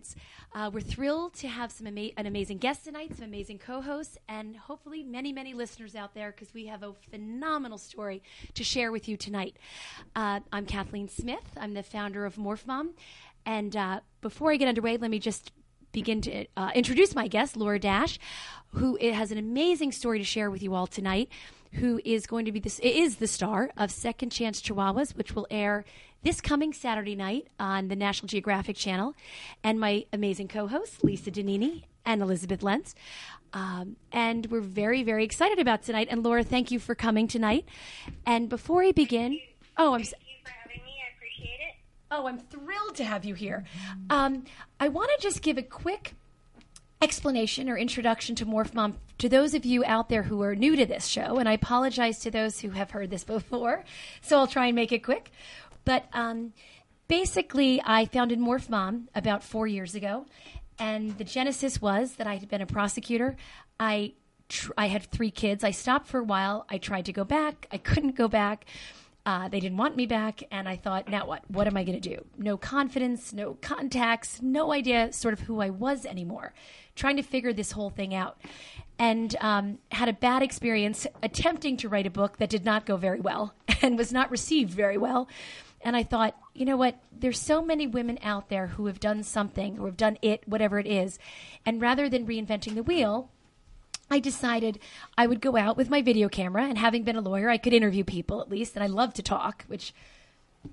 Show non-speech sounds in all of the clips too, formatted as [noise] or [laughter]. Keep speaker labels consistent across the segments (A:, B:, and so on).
A: Moments. Uh, we're thrilled to have some ama- an amazing guest tonight, some amazing co-hosts, and hopefully many, many listeners out there because we have a phenomenal story to share with you tonight. Uh, I'm Kathleen Smith. I'm the founder of Morph Mom, and uh, before I get underway, let me just begin to uh, introduce my guest, Laura Dash, who has an amazing story to share with you all tonight. Who is going to be this is the star of Second Chance Chihuahuas, which will air this coming Saturday night on the National Geographic Channel, and my amazing co-hosts Lisa Danini and Elizabeth Lentz. Um, and we're very, very excited about tonight. And Laura, thank you for coming tonight. And before I begin, oh, I'm.
B: Thank you for having me. I appreciate it.
A: Oh, I'm thrilled to have you here. Um, I want to just give a quick explanation or introduction to Morph Mom to those of you out there who are new to this show, and I apologize to those who have heard this [laughs] before, so I'll try and make it quick. But um, basically, I founded Morph Mom about four years ago, and the genesis was that I had been a prosecutor. I tr- I had three kids. I stopped for a while. I tried to go back. I couldn't go back. Uh, they didn't want me back, and I thought, now what? What am I going to do? No confidence, no contacts, no idea sort of who I was anymore. Trying to figure this whole thing out. And um, had a bad experience attempting to write a book that did not go very well [laughs] and was not received very well. And I thought, you know what? There's so many women out there who have done something or have done it, whatever it is. And rather than reinventing the wheel, I decided I would go out with my video camera, and having been a lawyer, I could interview people at least, and I love to talk, which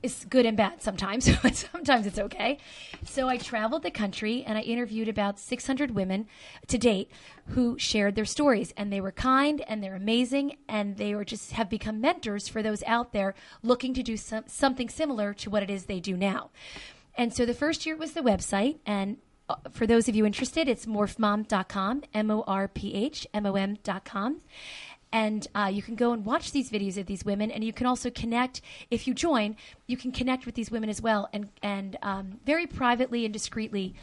A: is good and bad sometimes, [laughs] sometimes it's okay. So I traveled the country and I interviewed about 600 women to date who shared their stories, and they were kind and they're amazing, and they were just have become mentors for those out there looking to do some, something similar to what it is they do now. And so the first year was the website, and uh, for those of you interested, it's morphmom.com, M O R P H M O M.com. And uh, you can go and watch these videos of these women, and you can also connect. If you join, you can connect with these women as well, and and um, very privately and discreetly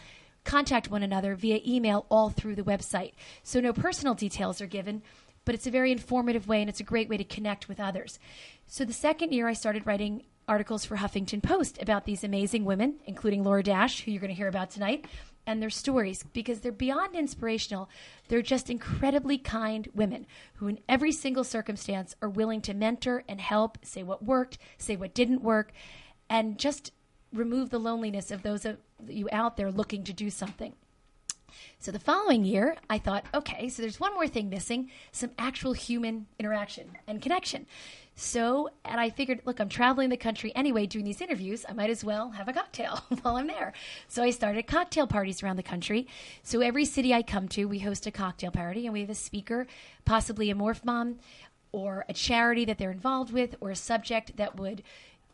A: contact one another via email all through the website. So no personal details are given, but it's a very informative way, and it's a great way to connect with others. So the second year, I started writing articles for Huffington Post about these amazing women, including Laura Dash, who you're going to hear about tonight, and their stories because they're beyond inspirational. They're just incredibly kind women who, in every single circumstance, are willing to mentor and help, say what worked, say what didn't work, and just remove the loneliness of those of you out there looking to do something. So the following year, I thought, okay, so there's one more thing missing some actual human interaction and connection. So, and I figured, look, I'm traveling the country anyway doing these interviews. I might as well have a cocktail [laughs] while I'm there. So I started cocktail parties around the country. So every city I come to, we host a cocktail party and we have a speaker, possibly a morph mom or a charity that they're involved with or a subject that would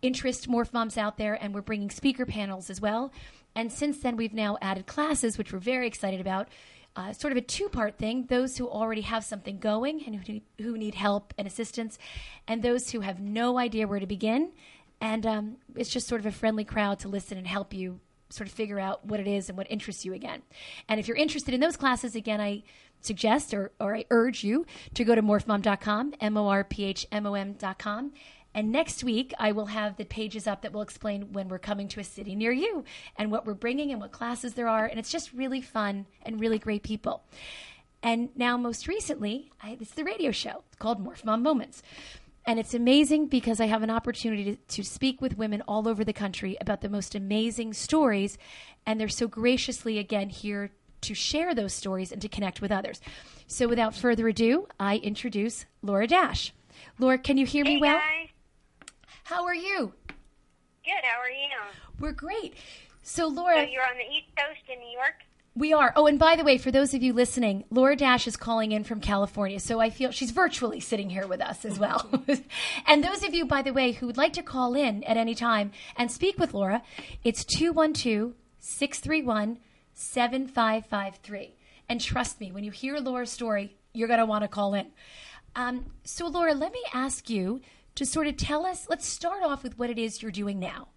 A: interest morph moms out there. And we're bringing speaker panels as well. And since then, we've now added classes, which we're very excited about. Uh, sort of a two part thing those who already have something going and who need, who need help and assistance, and those who have no idea where to begin. And um, it's just sort of a friendly crowd to listen and help you sort of figure out what it is and what interests you again. And if you're interested in those classes, again, I suggest or, or I urge you to go to morphmom.com, M O R P H M O M.com. And next week, I will have the pages up that will explain when we're coming to a city near you and what we're bringing and what classes there are. And it's just really fun and really great people. And now, most recently, I, it's the radio show called Morph Mom Moments. And it's amazing because I have an opportunity to, to speak with women all over the country about the most amazing stories. And they're so graciously, again, here to share those stories and to connect with others. So, without further ado, I introduce Laura Dash. Laura, can you hear me
B: Hey
A: well?
B: guys.
A: How are you?
B: Good. How are you?
A: We're great. So,
B: So
A: Laura,
B: you're on the East Coast in New York.
A: we are. Oh, and by the way, for those of you listening, Laura Dash is calling in from California. So I feel she's virtually sitting here with us as well. [laughs] and those of you, by the way, who would like to call in at any time and speak with Laura, it's 212 631 7553. And trust me, when you hear Laura's story, you're going to want to call in. Um, so, Laura, let me ask you to sort of tell us, let's start off with what it is you're doing now.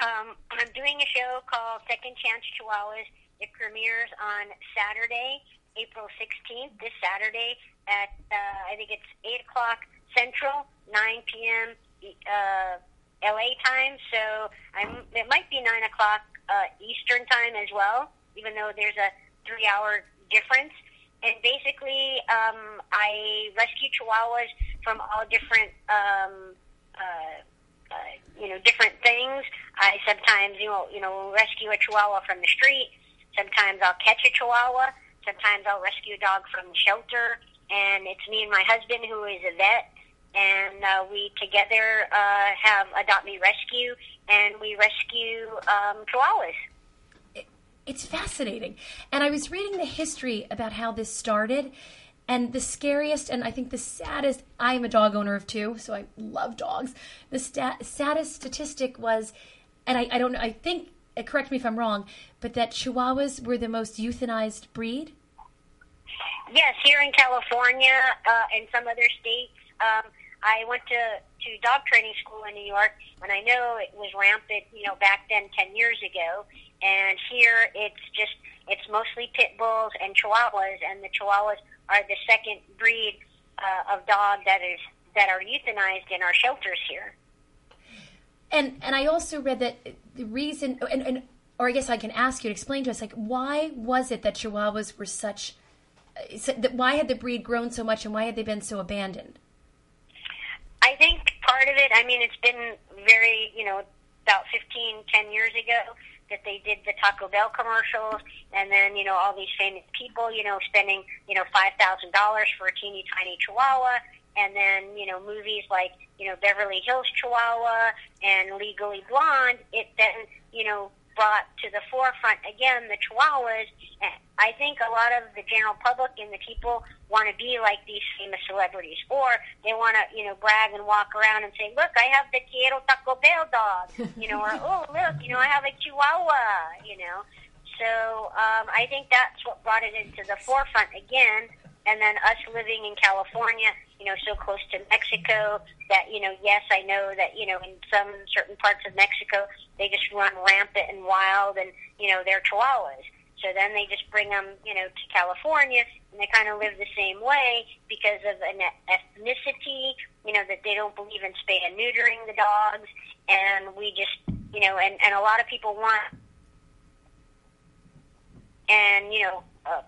B: Um, I'm doing a show called Second Chance Chihuahuas. It premieres on Saturday, April 16th, this Saturday at, uh, I think it's 8 o'clock Central, 9 p.m. Uh, LA time. So I'm, it might be 9 o'clock uh, Eastern time as well, even though there's a three hour difference. And basically, um, I rescue chihuahuas from all different um, uh, uh, you know, different things. I sometimes, you know, you know, rescue a chihuahua from the street. Sometimes I'll catch a chihuahua. Sometimes I'll rescue a dog from the shelter. And it's me and my husband who is a vet. And uh, we together uh, have Adopt Me Rescue, and we rescue um, chihuahuas.
A: It's fascinating. And I was reading the history about how this started. And the scariest, and I think the saddest, I am a dog owner of two, so I love dogs. The stat, saddest statistic was, and I, I don't know, I think, uh, correct me if I'm wrong, but that Chihuahuas were the most euthanized breed.
B: Yes, here in California uh, and some other states. Um, I went to, to dog training school in New York, and I know it was rampant, you know, back then 10 years ago. And here it's just, it's mostly pit bulls and chihuahuas, and the chihuahuas are the second breed uh, of dog that is that are euthanized in our shelters here.
A: And and I also read that the reason, and, and or I guess I can ask you to explain to us, like why was it that Chihuahuas were such, uh, that why had the breed grown so much, and why had they been so abandoned?
B: I think part of it, I mean, it's been very, you know, about 15, 10 years ago that they did the Taco Bell commercials, and then, you know, all these famous people, you know, spending, you know, $5,000 for a teeny tiny Chihuahua, and then, you know, movies like, you know, Beverly Hills Chihuahua and Legally Blonde, it then, you know, brought to the forefront again the Chihuahuas. And I think a lot of the general public and the people want to be like these famous celebrities, or they want to, you know, brag and walk around and say, "Look, I have the Quiero Taco Bell dog," you know, or [laughs] "Oh, look, you know, I have a Chihuahua," you know. So um, I think that's what brought it into the forefront again. And then us living in California, you know, so close to Mexico that, you know, yes, I know that, you know, in some certain parts of Mexico, they just run rampant and wild and, you know, they're chihuahuas. So then they just bring them, you know, to California and they kind of live the same way because of an ethnicity, you know, that they don't believe in spay and neutering the dogs. And we just, you know, and, and a lot of people want, and, you know, uh,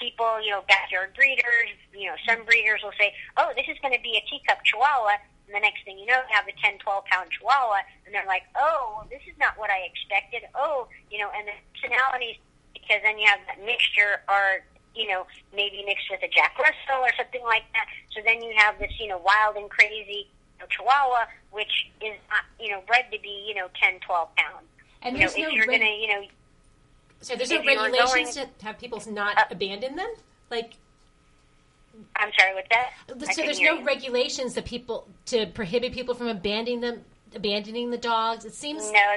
B: people, you know, backyard breeders, you know, some breeders will say, oh, this is going to be a teacup chihuahua. And the next thing you know, you have a 10, 12 pound chihuahua. And they're like, oh, well, this is not what I expected. Oh, you know, and the personalities, because then you have that mixture are, you know, maybe mixed with a Jack Russell or something like that. So then you have this, you know, wild and crazy you know, chihuahua, which is, not, you know, bred to be, you know, 10, 12 pounds.
C: And
B: you know, if
C: no
B: you're going to, you know,
C: so there's no
B: if you were
C: regulations
B: going-
C: to have people not
B: Uh,
C: abandon them. Like,
B: I'm sorry, with that?
C: So there's no
B: you.
C: regulations that people to prohibit people from abandoning them, abandoning the dogs. It seems.
B: No,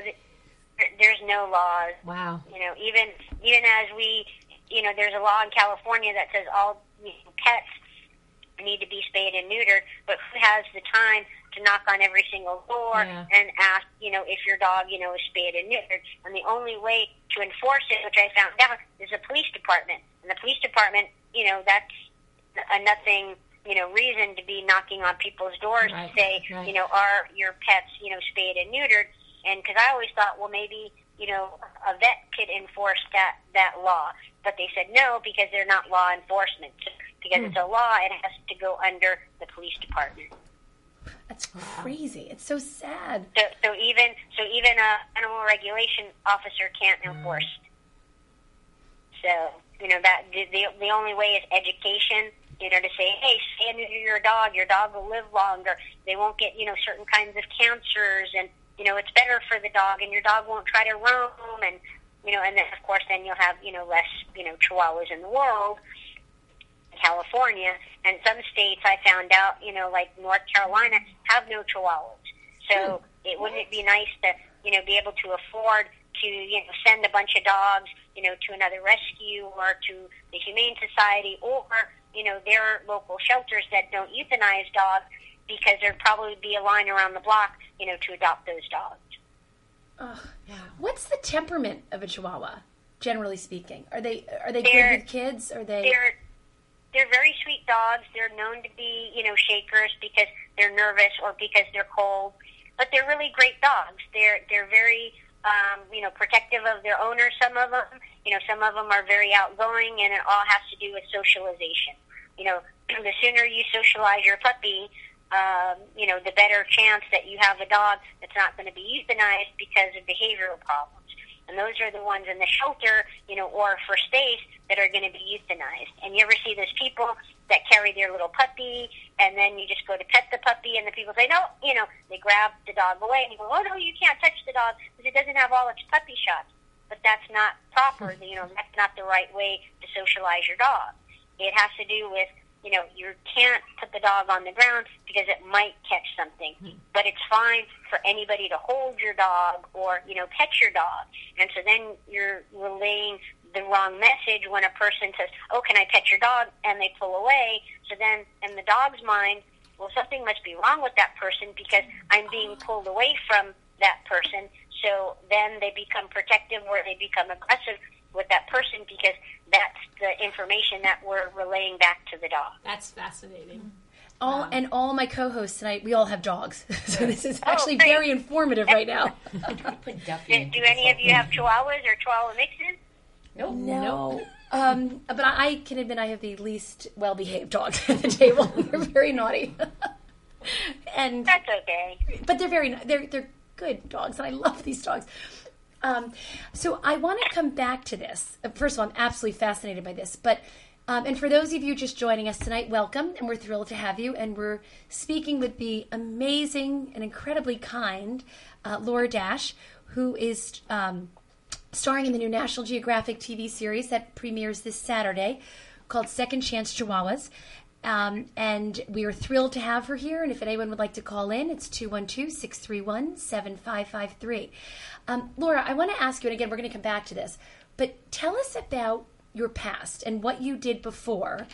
B: there's no laws.
C: Wow.
B: You know, even even as we, you know, there's a law in California that says all you know, pets need to be spayed and neutered, but who has the time to knock on every single door
C: Yeah.
B: and ask, you know, if your dog, you know, is spayed and neutered. And the only way to enforce it, which I found out, is the police department. And the police department, you know, that's a nothing, you know, reason to be knocking on people's doors
C: Right,
B: to say,
C: right.
B: you know, are your pets, you know, spayed and neutered? And because I always thought, well, maybe, you know, a vet could enforce that that law, but they said no because they're not law enforcement. Because
C: Hmm.
B: it's a law, it has to go under the police department.
A: That's crazy. It's so sad.
B: So, so even so, even a animal regulation officer can't enforce. So you know that the the, only way is education. You know, to say, hey, stay under your dog. Your dog will live longer. They won't get you know certain kinds of cancers, and you know it's better for the dog, and your dog won't try to roam, and you know, and then of course then you'll have you know less you know chihuahuas in the world. California and some states I found out, you know, like North Carolina have no chihuahuas. So hmm. it wouldn't it be nice to, you know, be able to afford to, you know, send a bunch of dogs, you know, to another rescue or to the Humane Society or, you know, their local shelters that don't euthanize dogs because there'd probably be a line around the block, you know, to adopt those dogs. Yeah.
A: What's the temperament of a Chihuahua, generally speaking? Are they are they
B: They're-
A: good with kids? Are they?
B: they're they're very sweet dogs. They're known to be, you know, shakers because they're nervous or because they're cold. But they're really great dogs. They're they're very, um, you know, protective of their owner. Some of them, you know, some of them are very outgoing, and it all has to do with socialization. You know, [clears throat] the sooner you socialize your puppy, um, you know, the better chance that you have a dog that's not going to be euthanized because of behavioral problems. And those are the ones in the shelter, you know, or for space that are going to be euthanized. And you ever see those people that carry their little puppy, and then you just go to pet the puppy, and the people say, no, you know, they grab the dog away, and you go, oh, no, you can't touch the dog because it doesn't have all its puppy shots. But that's not proper. you know, that's not the right way to socialize your dog. It has to do with, you know, you can't put the dog on the ground because it might catch something. Hmm. But it's fine for anybody to hold your dog or, you know, pet your dog. And so then you're relaying the wrong message when a person says, oh, can I pet your dog? And they pull away. So then in the dog's mind, well, something must be wrong with that person because I'm being pulled away from that person. So then they become protective or they become aggressive with that person because that's the information that we're relaying back to the dog.
C: That's fascinating.
A: all and all my co-hosts tonight, we all have dogs, [laughs] so this is actually
B: great.
A: very informative right now. [laughs]
B: Do, do any of you have chihuahuas or chihuahua mixes?
D: Nope.
A: No. Um, but I, I can admit I have the least well-behaved dogs [laughs] at the table. they're very naughty, and
B: That's okay.
A: but they're very they're they're good dogs, and I love these dogs. Um, so I want to come back to this. Uh, First of all, I'm absolutely fascinated by this, but. Um, and for those of you just joining us tonight, welcome, and we're thrilled to have you. And we're speaking with the amazing and incredibly kind uh, Laura Dash, who is um, starring in the new National Geographic TV series that premieres this Saturday called Second Chance Chihuahuas. Um, and we are thrilled to have her here. And if anyone would like to call in, it's 212 631 7553. Um, Laura, I want to ask you, and again, we're going to come back to this, but tell us about your past and what you did before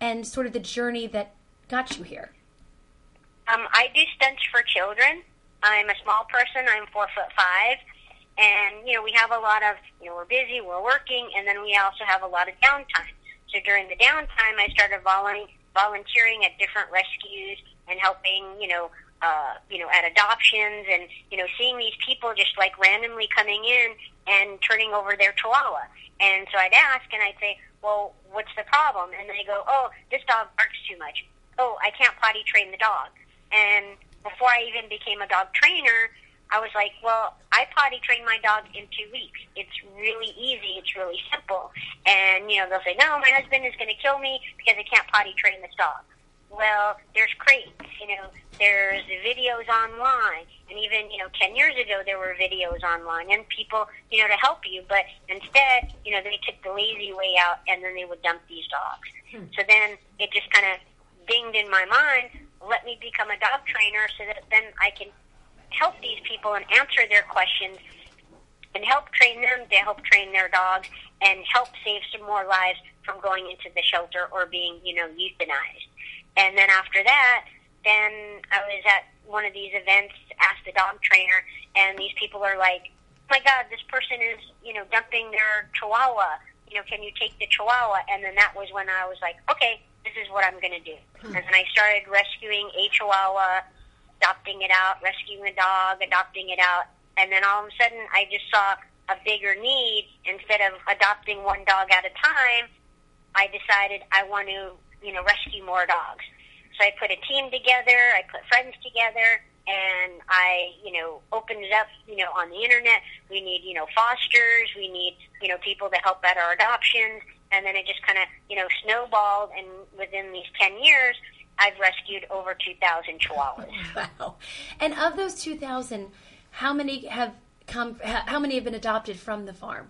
A: and sort of the journey that got you here.
B: Um, I do stunts for children. I'm a small person. I'm four foot five, and you know we have a lot of you know we're busy, we're working, and then we also have a lot of downtime. So during the downtime, I started volun- volunteering at different rescues and helping you know uh, you know at adoptions and you know seeing these people just like randomly coming in and turning over their chihuahua. And so I'd ask and I'd say, well, what's the problem? And they go, oh, this dog barks too much. Oh, I can't potty train the dog. And before I even became a dog trainer, I was like, well, I potty train my dog in two weeks. It's really easy. It's really simple. And, you know, they'll say, no, my husband is going to kill me because I can't potty train this dog. Well, there's crates, you know, there's videos online. And even, you know, 10 years ago, there were videos online and people, you know, to help you. But instead, you know, they took the lazy way out and then they would dump these dogs. Hmm. So then it just kind of dinged in my mind, let me become a dog trainer so that then I can help these people and answer their questions and help train them to help train their dogs and help save some more lives from going into the shelter or being, you know, euthanized. And then after that, then I was at one of these events, Ask the Dog Trainer, and these people are like, oh my God, this person is, you know, dumping their chihuahua. You know, can you take the chihuahua? And then that was when I was like, okay, this is what I'm going to do. Hmm. And then I started rescuing a chihuahua, adopting it out, rescuing a dog, adopting it out. And then all of a sudden, I just saw a bigger need. Instead of adopting one dog at a time, I decided I want to, you know, rescue more dogs. So I put a team together, I put friends together, and I, you know, opened it up, you know, on the internet. We need, you know, fosters, we need, you know, people to help at our adoptions, and then it just kind of, you know, snowballed. And within these ten years, I've rescued over two thousand chihuahuas.
A: Wow. And of those 2,000, how many have come, how many have been adopted from the farm?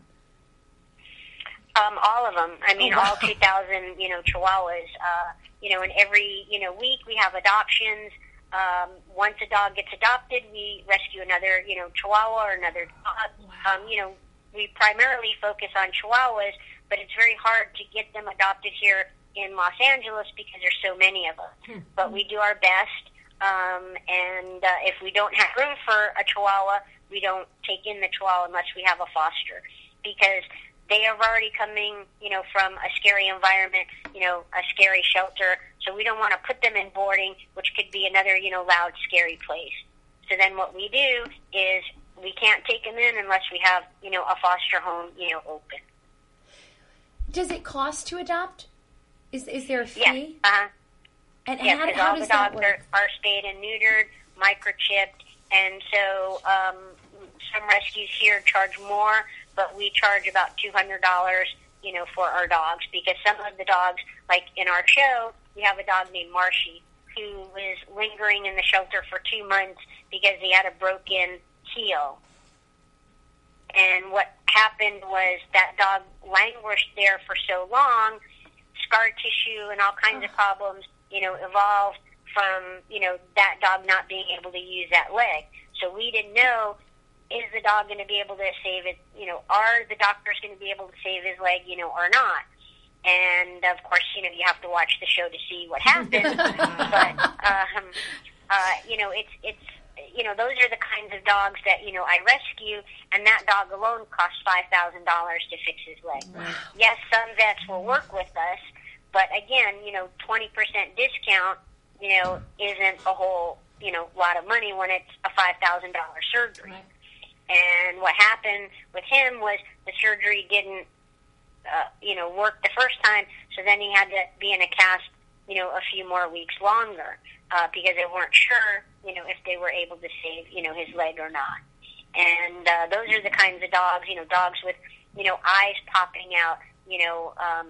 B: Um, all of them. I mean,
A: Oh, wow.
B: all 2,000, you know, chihuahuas. Uh, you know, and every, you know, week we have adoptions. Um, once a dog gets adopted, we rescue another, you know, chihuahua or another dog. Um, you know, we primarily focus on chihuahuas, but it's very hard to get them adopted here in Los Angeles because there's so many of them. But we do our best. Um, and uh, if we don't have room for a chihuahua, we don't take in the chihuahua unless we have a foster because they are already coming, you know, from a scary environment, you know, a scary shelter. So we don't want to put them in boarding, which could be another, you know, loud, scary place. So then what we do is we can't take them in unless we have, you know, a foster home, you know, open.
A: Does it cost to adopt? Is, is there a fee?
B: Yeah. Uh-huh.
A: And,
B: Yeah,
A: how,
B: all
A: does
B: the
A: that
B: dogs
A: work?
B: are, are spayed and neutered, microchipped, and so um, some rescues here charge more, but we charge about two hundred dollars, you know, for our dogs because some of the dogs, like in our show, we have a dog named Marshy who was lingering in the shelter for two months because he had a broken heel. And what happened was that dog languished there for so long, scar tissue and all kinds of problems, you know, evolved from, you know, that dog not being able to use that leg. So we didn't know, is the dog going to be able to save it, you know, are the doctors going to be able to save his leg, you know, or not? And of course, you know, you have to watch the show to see what happens. [laughs] but, um, uh, you know, it's, it's, you know, those are the kinds of dogs that, you know, I rescue, and that dog alone costs $5,000 to fix his leg. Yes, some vets will work with us, but again, you know, 20% discount, you know, isn't a whole, you know, lot of money when it's a $5,000 surgery.
C: Right.
B: And what happened with him was the surgery didn't, uh, you know, work the first time, so then he had to be in a cast, you know, a few more weeks longer uh, because they weren't sure, you know, if they were able to save, you know, his leg or not. And uh, those are the kinds of dogs, you know, dogs with, you know, eyes popping out, you know, um,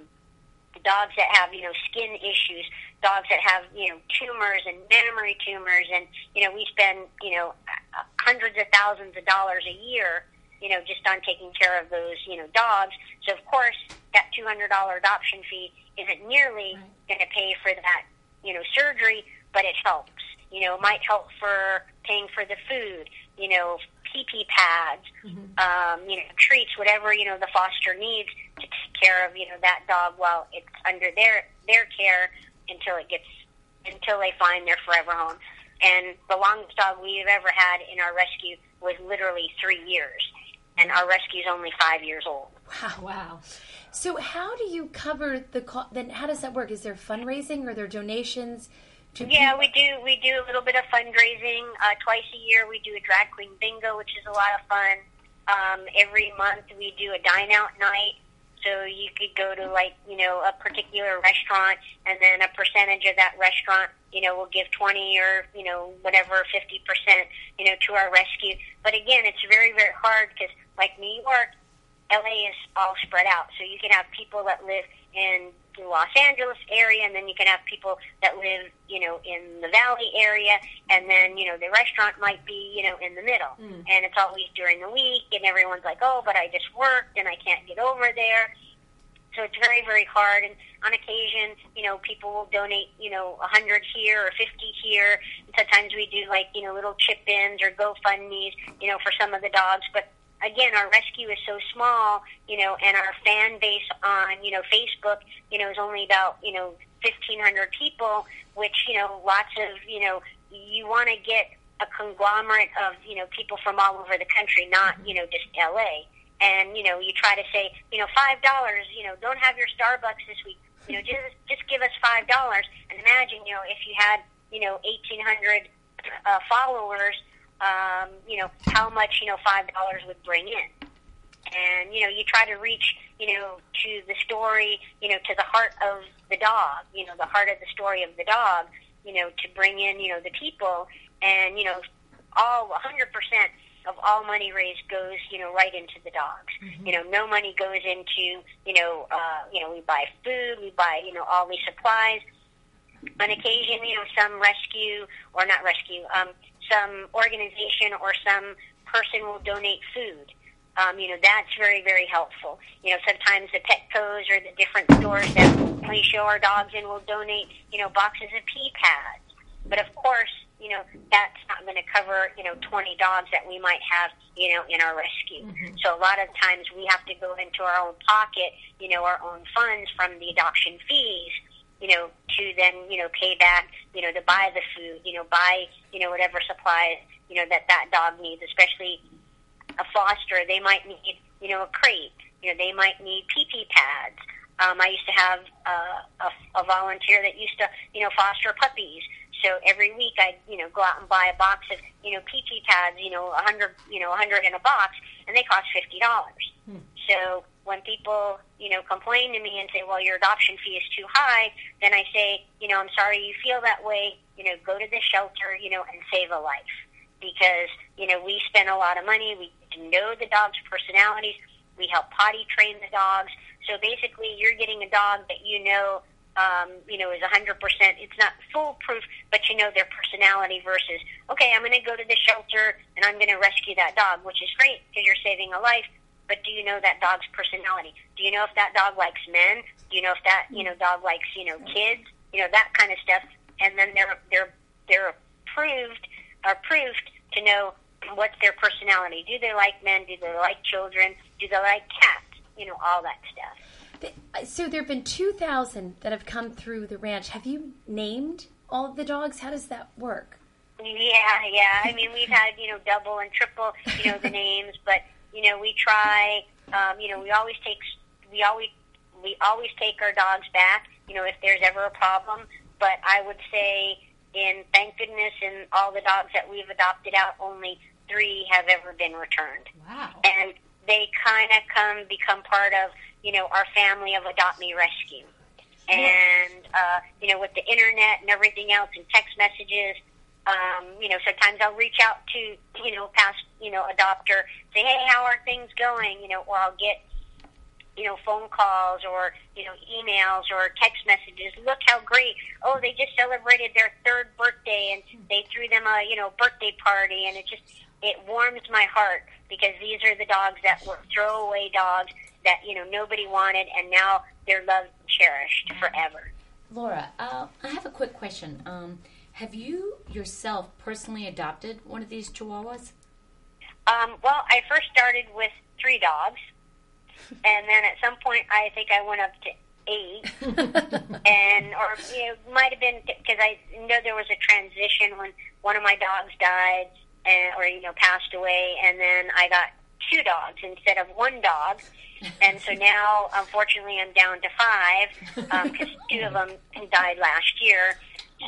B: dogs that have, you know, skin issues, dogs that have, you know, tumors and mammary tumors, and you know, we spend, you know, uh, hundreds of thousands of dollars a year, you know, just on taking care of those, you know, dogs. So of course, that two hundred dollar adoption fee isn't nearly going to pay for that, you know, surgery, but it helps. You know, might help for paying for the food, you know, pee pee pads, um, you know, treats, whatever you know the foster needs to take care of, you know, that dog while it's under their their care until it gets until they find their forever home. And the longest dog we've ever had in our rescue was literally three years, and our rescue's only five years old.
C: Wow. [laughs] Wow!
A: So how do you cover the co- then how does that work? Is there fundraising or there donations? To
B: Yeah,
A: people-
B: we do. We do a little bit of fundraising uh, twice a year. We do a drag queen bingo, which is a lot of fun. Um, every month we do a dine out night. So you could go to like you know a particular restaurant, and then a percentage of that restaurant, you know, will give twenty or you know whatever fifty percent, you know, to our rescue. But again, it's very very hard because like New York, LA is all spread out. So you can have people that live in Los Angeles area, and then you can have people that live, you know, in the Valley area, and then you know the restaurant might be, you know, in the middle, hmm. and it's always during the week, and everyone's like, oh, but I just worked and I can't get over there. So it's very, very hard. And on occasion, you know, people will donate, you know, a hundred here or fifty here. And sometimes we do like, you know, little chip ins or GoFundmes, you know, for some of the dogs. But again, our rescue is so small, you know, and our fan base on, you know, Facebook, you know, is only about, you know, 1,500 people, which, you know, lots of, you know, you want to get a conglomerate of, you know, people from all over the country, not, you know, just LA. And, you know, you try to say, you know, $5, you know, don't have your Starbucks this week. You know, just, just give us $5. And imagine, you know, if you had, you know, 1,800 uh, followers, um, you know, how much, you know, $5 would bring in. And, you know, you try to reach, you know, to the story, you know, to the heart of the dog, you know, the heart of the story of the dog, you know, to bring in, you know, the people. And, you know, all 100% of all money raised goes, you know, right into the dogs. Mm-hmm. You know, no money goes into, you know, uh, you know, we buy food, we buy, you know, all these supplies. On occasion, you know, some rescue or not rescue, um, some organization or some person will donate food. Um, you know, that's very, very helpful. You know, sometimes the Petco's or the different stores that we show our dogs in will donate, you know, boxes of pee pads. But of course, you know, that's not going to cover, you know, 20 dogs that we might have, you know, in our rescue. Mm-hmm. So a lot of times we have to go into our own pocket, you know, our own funds from the adoption fees you know, to then, you know, pay back, you know, to buy the food, you know, buy, you know, whatever supplies, you know, that that dog needs, especially a foster. They might need, you know, a crate. You know, they might need pee-pee pads. Um, I used to have uh, a, a volunteer that used to, you know, foster puppies. So every week I'd, you know, go out and buy a box of, you know, pee-pee pads, you know, a hundred, you know, a hundred in a box, and they cost fifty dollars. Hmm. So when people, you know, complain to me and say, well, your adoption fee is too high, then I say, you know, I'm sorry you feel that way. You know, go to the shelter, you know, and save a life. Because, you know, we spend a lot of money. We know the dog's personalities. We help potty train the dogs. So basically, you're getting a dog that you know, um, you know, is 100%. It's not foolproof, but you know their personality versus, okay, I'm going to go to the shelter and I'm going to rescue that dog, which is great because you're saving a life but do you know that dog's personality? Do you know if that dog likes men? Do you know if that you know dog likes you know kids? You know that kind of stuff, and then they're they're they're approved approved to know what's their personality. Do they like men? Do they like children? Do they like cats? You know all that stuff.
A: Uh, so there have been two thousand that have come through the ranch. Have you named all of the dogs? How does that work?
B: Yeah, yeah. I mean, we've had you know double and triple, you know, the [laughs] names, but you know, we try. Um, you know, we always take we always we always take our dogs back. You know, if there's ever a problem. But I would say, in thank goodness, in all the dogs that we've adopted out, only three have ever been returned.
C: Wow!
B: And they kind of come become part of you know our family of Adopt Me Rescue. And uh, you know, with the internet and everything else, and text messages, um, you know, sometimes I'll reach out to, you know, past, you know, adopter, say, hey, how are things going? You know, or I'll get, you know, phone calls or, you know, emails or text messages. Look how great. Oh, they just celebrated their third birthday and they threw them a, you know, birthday party. And it just, it warms my heart because these are the dogs that were throwaway dogs that, you know, nobody wanted and now they're loved and cherished forever.
D: Laura, uh, I have a quick question. Um, have you yourself personally adopted one of these chihuahuas?
B: Um, well, I first started with three dogs, [laughs] and then at some point I think I went up to eight, [laughs] and or you know, might have been because I know there was a transition when one of my dogs died and or you know passed away, and then I got two dogs instead of one dog. And so now, unfortunately, I'm down to five because um, two of them died last year.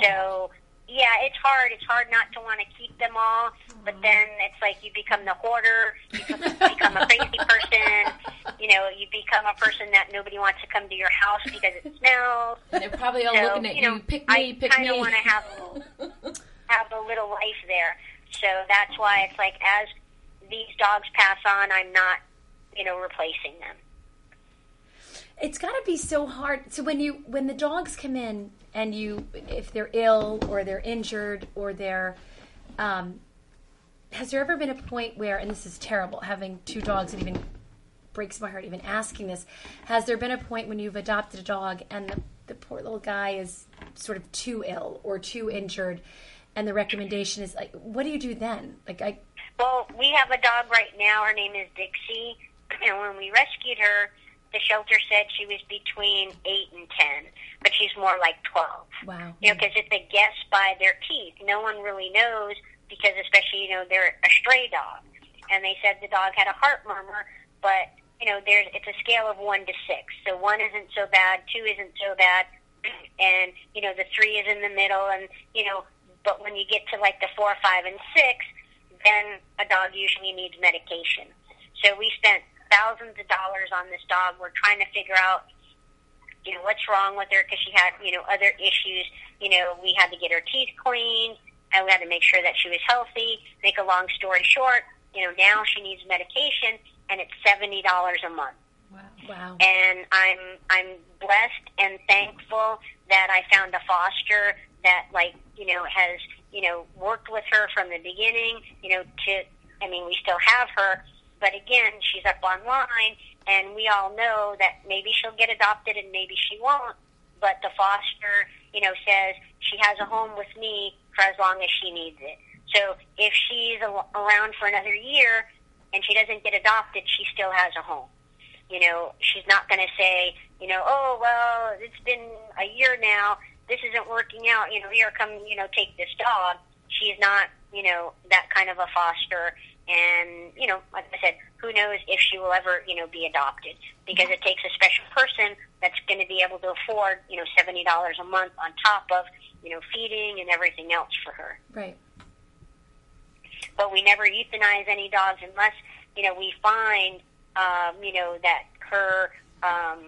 B: So yeah, it's hard. It's hard not to want to keep them all, but then it's like you become the hoarder, you become a crazy person. You know, you become a person that nobody wants to come to your house because it smells.
D: And they're probably all so, looking at you. Know, pick me,
B: I
D: pick me.
B: I kind of want to have have a little life there. So that's why it's like as these dogs pass on, I'm not, you know, replacing them.
A: It's got to be so hard. So when you when the dogs come in and you if they're ill or they're injured or they're um, has there ever been a point where and this is terrible having two dogs it even breaks my heart even asking this has there been a point when you've adopted a dog and the, the poor little guy is sort of too ill or too injured and the recommendation is like what do you do then like i
B: Well, we have a dog right now. Her name is Dixie, [clears throat] and when we rescued her, the shelter said she was between eight and ten, but she's more like twelve.
A: Wow.
B: You know, because it's a guess by their teeth. No one really knows because, especially, you know, they're a stray dog, and they said the dog had a heart murmur, but you know, there's it's a scale of one to six. So one isn't so bad, two isn't so bad, [clears throat] and you know, the three is in the middle, and you know, but when you get to like the four, five, and six, then a dog usually needs medication. So we spent thousands of dollars on this dog. We're trying to figure out, you know, what's wrong with her because she had, you know, other issues. You know, we had to get her teeth cleaned, and we had to make sure that she was healthy. Make a long story short, you know, now she needs medication, and it's seventy dollars a month
A: Wow.
B: and I'm I'm blessed and thankful that I found a foster that like you know has you know worked with her from the beginning you know to I mean we still have her but again she's up online and we all know that maybe she'll get adopted and maybe she won't but the foster you know says she has a home with me for as long as she needs it so if she's around for another year and she doesn't get adopted she still has a home you know, she's not going to say, you know, oh, well, it's been a year now. This isn't working out. You know, here, come, you know, take this dog. She's not, you know, that kind of a foster. And, you know, like I said, who knows if she will ever, you know, be adopted because it takes a special person that's going to be able to afford, you know, $70 a month on top of, you know, feeding and everything else for her
A: Right.
B: but we never euthanize any dogs unless you know we find um, you know that her um,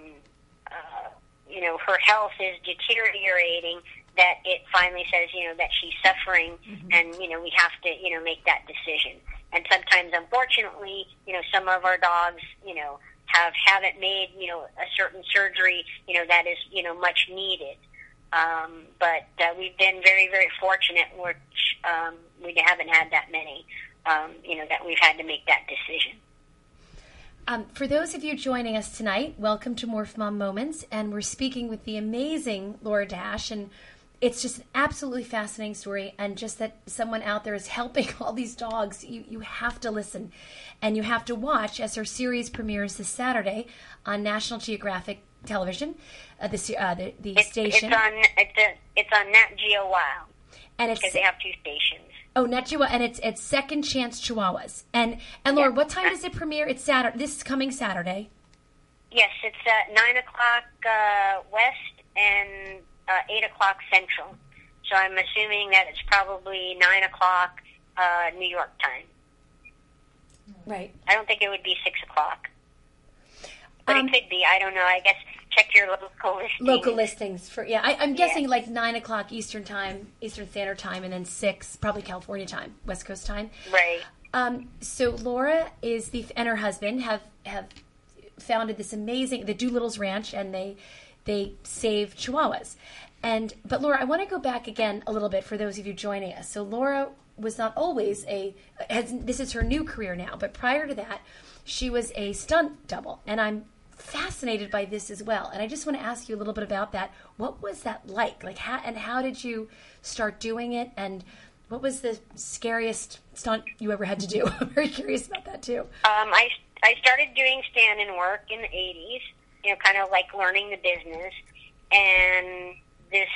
B: uh, you know her health is deteriorating that it finally says you know that she's suffering and you know we have to you know make that decision and sometimes unfortunately you know some of our dogs you know have haven't made you know a certain surgery you know that is you know much needed. Um, but uh, we've been very, very fortunate, which um, we haven't had that many, um, you know, that we've had to make that decision.
A: Um, for those of you joining us tonight, welcome to Morph Mom Moments, and we're speaking with the amazing Laura Dash, and it's just an absolutely fascinating story, and just that someone out there is [laughs] helping all these dogs. You you have to listen, and you have to watch as her series premieres this Saturday on National Geographic Television, uh, the uh, the, the
B: It's,
A: station,
B: it's on it's, a, it's on Nat Geo Wow
A: and it's
B: because they have two stations.
A: Oh, Net Chihuahua, and it's it's Second Chance Chihuahuas. And and Laura, what time does it premiere? It's Saturday. This is coming Saturday.
B: Yes, it's at nine o'clock uh, west and uh, eight o'clock central. So I'm assuming that it's probably nine o'clock uh, New York time.
A: Right.
B: I don't think it would be six o'clock, but
A: Um,
B: it could be. I don't know. I guess check your local listing.
A: Local listings for yeah. I, I'm guessing like nine o'clock Eastern time, Eastern Standard Time, and then six probably California time, West Coast time.
B: Right.
A: Um, so Laura is the and her husband have have founded this amazing the Doolittle's Ranch, and they they save Chihuahuas. And but Laura, I want to go back again a little bit for those of you joining us. So Laura was not always a has this is her new career now, but prior to that, she was a stunt double, and I'm fascinated by this as well. And I just want to ask you a little bit about that. What was that like? Like how and how did you start doing it? And what was the scariest stunt you ever had to do? [laughs] I'm very curious about that too.
B: Um, I I started doing stand-in work in the '80s. You know, kind of like learning the business. And this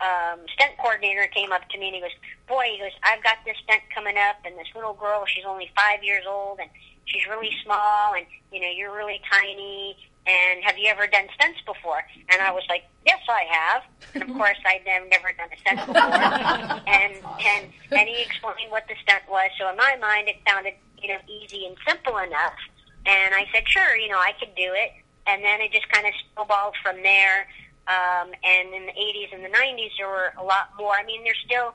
B: um, stunt coordinator came up to me and he goes, "Boy, he goes, I've got this stunt coming up, and this little girl, she's only five years old, and she's really small, and you know, you're really tiny." And have you ever done stunts before? And I was like, yes, I have. And of [laughs] course, I'd never, never done a stunt before. and and and he explained what the stunt was. So in my mind, it sounded you know easy and simple enough. And I said, sure, you know, I could do it. And then it just kind of snowballed from there. Um, and in the 80s and the 90s, there were a lot more. I mean, there's still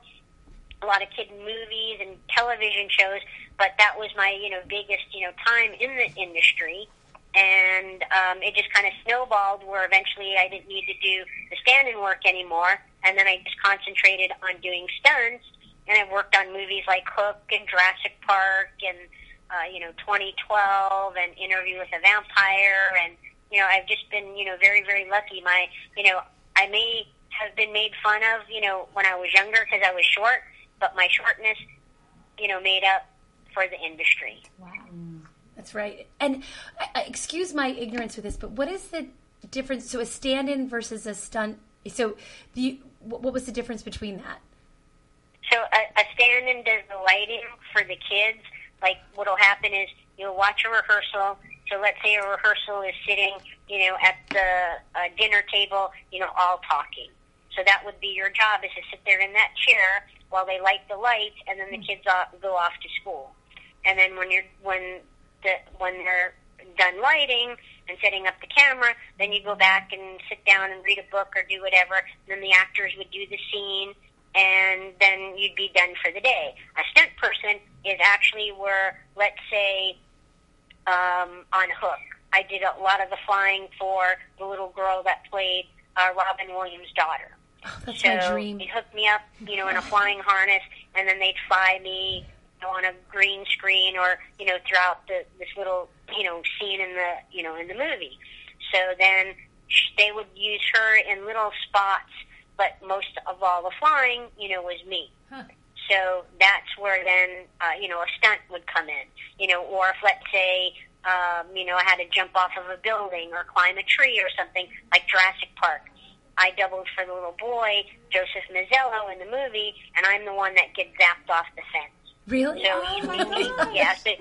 B: a lot of kid movies and television shows, but that was my, you know, biggest, you know, time in the industry. And um, it just kind of snowballed where eventually I didn't need to do the stand-in work anymore. And then I just concentrated on doing stunts. And I've worked on movies like Hook and Jurassic Park and, uh, you know, 2012 and Interview with a Vampire. And, you know, I've just been, you know, very, very lucky. My, you know, I may have been made fun of, you know, when I was younger because I was short, but my shortness, you know, made up for the industry. Wow.
A: That's right. And uh, excuse my ignorance with this, but what is the difference? So a stand-in versus a stunt. So the what what was the difference between that?
B: So a, a stand-in does the lighting for the kids. Like what'll happen is you'll watch a rehearsal. So let's say a rehearsal is sitting, you know, at the uh, dinner table, you know, all talking. So that would be your job is to sit there in that chair while they light the lights, and then the kids off, go off to school. And then when you're when the when they're done lighting and setting up the camera, then you go back and sit down and read a book or do whatever. And then the actors would do the scene, and then you'd be done for the day. A stunt person is actually where, let's say, um, on Hook, I did a lot of the flying for the little girl that played uh, Robin Williams' daughter.
A: Oh, that's
B: so
A: my dream.
B: they'd hook me up, you know, in a flying harness, and then they'd fly me you know, on a green screen or you know throughout the this little you know scene in the you know in the movie. So then they would use her in little spots, but most of all the flying, you know, was me. So that's where then uh, you know a stunt would come in, you know, or if let's say um, you know I had to jump off of a building or climb a tree or something like Jurassic Park. I doubled for the little boy, Joseph Mazzello, in the movie, and I'm the one that gets zapped off the fence.
A: Really?
B: So
A: Oh,
B: you
A: gosh.
B: yeah, so,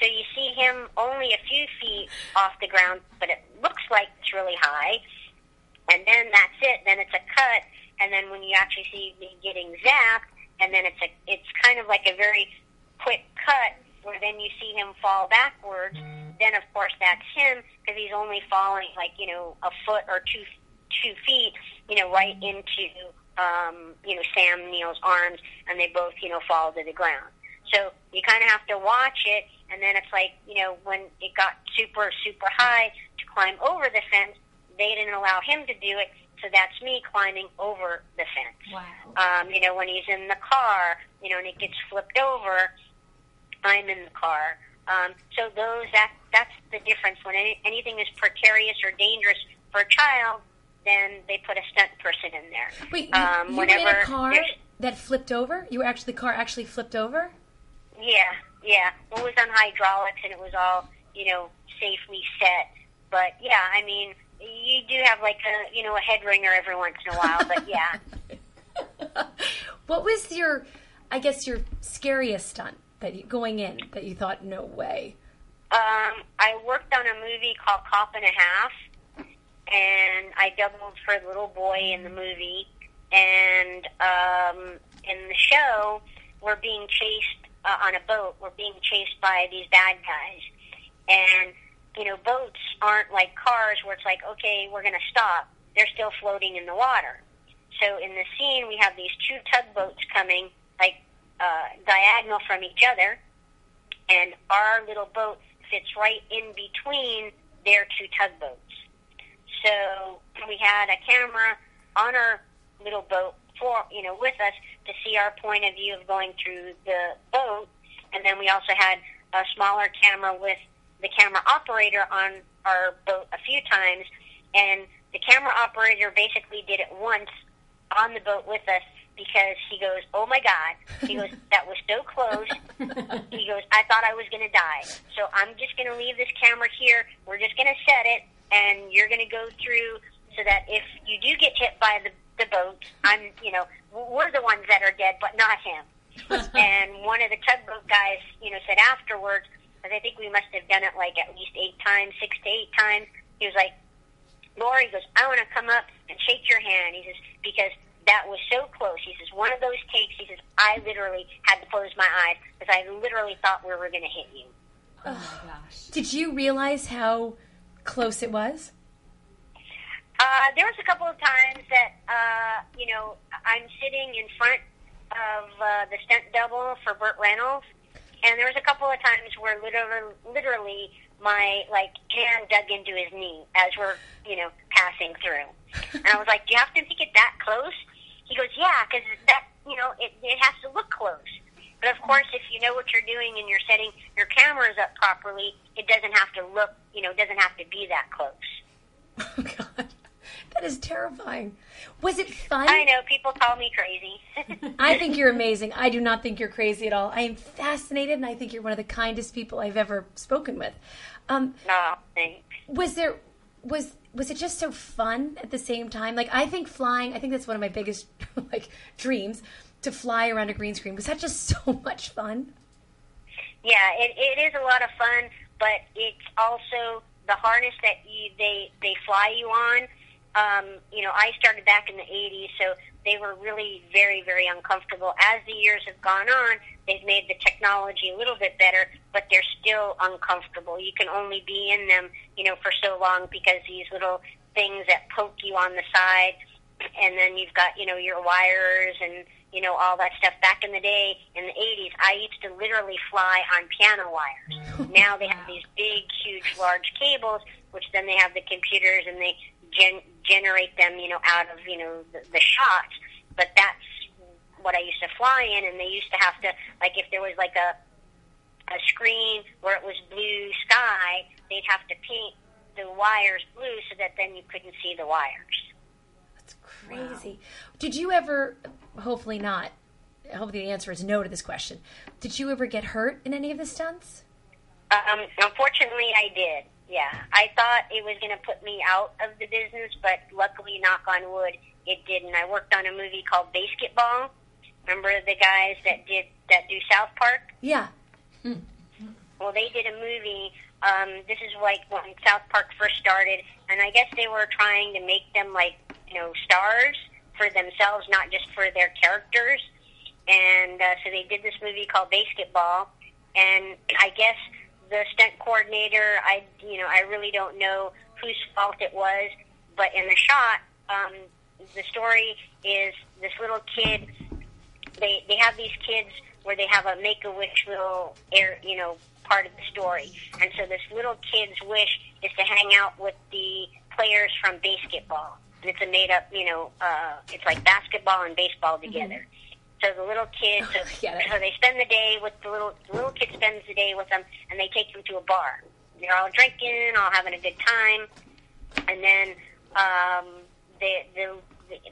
B: so you see him only a few feet off the ground, but it looks like it's really high. And then that's it. Then it's a cut, and then when you actually see me getting zapped, and then it's a it's kind of like a very quick cut where then you see him fall backwards. Then of course that's him because he's only falling like you know a foot or two two feet, you know, right into um, you know Sam Neill's arms, and they both you know fall to the ground. So you kind of have to watch it, and then it's like you know when it got super super high to climb over the fence, they didn't allow him to do it. So that's me climbing over the fence.
C: Wow.
B: Um, you know, when he's in the car, you know, and it gets flipped over, I'm in the car. Um, so those that that's the difference. When any, anything is precarious or dangerous for a child, then they put a stunt person in there.
A: Wait, you,
B: um,
A: you were in a car that flipped over? You were actually the car actually flipped over?
B: Yeah, yeah. Well, it was on hydraulics and it was all, you know, safely set. But yeah, I mean, you do have like a, you know, a head ringer every once in a while. But yeah, [laughs]
A: What was your, I guess, your scariest stunt that you, going in that you thought, no way?
B: um, I worked on a movie called Cop and a Half, and I doubled for the little boy in the movie. And um, in the show, we're being chased uh, on a boat. We're being chased by these bad guys, and you know, boats aren't like cars where it's like, okay, we're going to stop. They're still floating in the water. So in the scene, we have these two tugboats coming, like uh, diagonal from each other, and our little boat fits right in between their two tugboats. So we had a camera on our little boat for you know with us to see our point of view of going through the boat, and then we also had a smaller camera with the camera operator on our boat a few times, and the camera operator basically did it once on the boat with us because he goes, "Oh my God!" He goes, [laughs] "That was so close." he goes, "I thought I was going to die." So I'm just going to leave this camera here. We're just going to set it, and you're going to go through so that if you do get hit by the the boat, I'm, you know, we're the ones that are dead, but not him. [laughs] and one of the tugboat guys, you know, said afterwards, because I think we must have done it like at least eight times, six to eight times. He was like, Laura, he goes, I want to come up and shake your hand. He says, because that was so close. He says, one of those takes, he says, I literally had to close my eyes because I literally thought we were going to hit you.
C: Oh my gosh.
A: Did you realize how close it was?
B: Uh, there was a couple of times that, uh, you know, I'm sitting in front of uh, the stunt double for Burt Reynolds, and there was a couple of times where literally, literally my like hand dug into his knee as we're, you know, passing through, and I was like, "Do you have to make it that close?" He goes, "Yeah, because that, you know, it, it has to look close." But of course, if you know what you're doing and you're setting your cameras up properly, it doesn't have to look, you know, it doesn't have to be that close. [laughs]
A: Oh God, That is terrifying. Was it fun?
B: I know people call me crazy. [laughs]
A: I think you're amazing. I do not think you're crazy at all. I am fascinated, and I think you're one of the kindest people I've ever spoken with. Um,
B: no, thanks.
A: was there was was it just so fun at the same time? Like I think flying. I think that's one of my biggest [laughs] like dreams to fly around a green screen. Was that just [laughs] so much fun?
B: Yeah, it, it is a lot of fun, but it's also the harness that you, they they fly you on. Um, you know, I started back in the '80s, so they were really very very uncomfortable. As the years have gone on, they've made the technology a little bit better, but they're still uncomfortable. You can only be in them, you know, for so long because these little things that poke you on the side, and then you've got you know your wires and you know, all that stuff. Back in the day, in the 80s, I used to literally fly on piano wires. now they have these big, huge, large cables, which then they have the computers and they gen- generate them, you know, out of, you know, the, the shots. But that's what I used to fly in, and they used to have to, like, if there was like a a screen where it was blue sky, they'd have to paint the wires blue so that then you couldn't see the wires.
A: That's crazy. Did you ever? Hopefully not. Hopefully the answer is no to this question. Did you ever get hurt in any of the stunts?
B: Um, unfortunately, I did. Yeah, I thought it was going to put me out of the business, but luckily, knock on wood, it didn't. I worked on a movie called BASEketball. Remember the guys that did that do South Park?
A: Yeah.
B: Well, they did a movie. Um, this is like when South Park first started, and I guess they were trying to make them like you know stars for themselves, not just for their characters. And uh, so they did this movie called BASEketball, and I guess the stunt coordinator, I you know I really don't know whose fault it was, but in the shot, um, the story is this little kid. They they have these kids where they have a make a wish little air you know part of the story, and so this little kid's wish is to hang out with the players from BASEketball. And it's a made up, you know, uh, it's like basketball and baseball together. So the little kids, so,
A: Get
B: so they spend the day with the little the little kid spends the day with them, and they take them to a bar. They're all drinking, all having a good time, and then um, they, they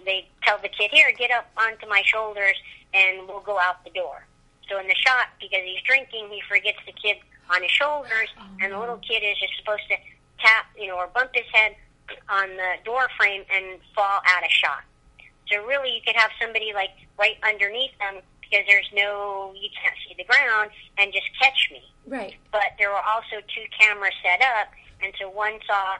B: they tell the kid, "Here, get up onto my shoulders, and we'll go out the door." So in the shot, because he's drinking, he forgets the kid on his shoulders, and the little kid is just supposed to tap, you know, or bump his head on the door frame and fall out of shot. So really, you could have somebody like right underneath them because there's no, you can't see the ground, and just catch me.
A: Right.
B: But there were also two cameras set up, and so one saw